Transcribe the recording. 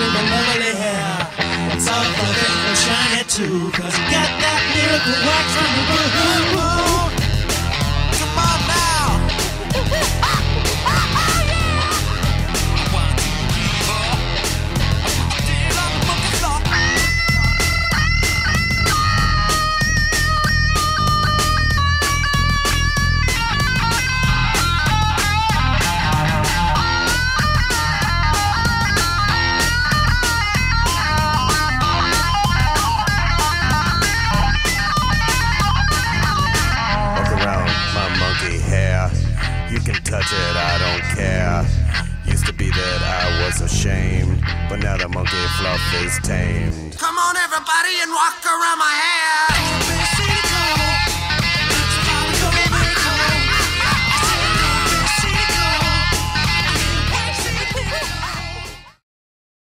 with a lovely hair. It's all for them to it cause you got that miracle wax on the blue. it, I don't care. Used to be that I was ashamed, but now the monkey fluff is tamed. Come on, everybody, and walk around my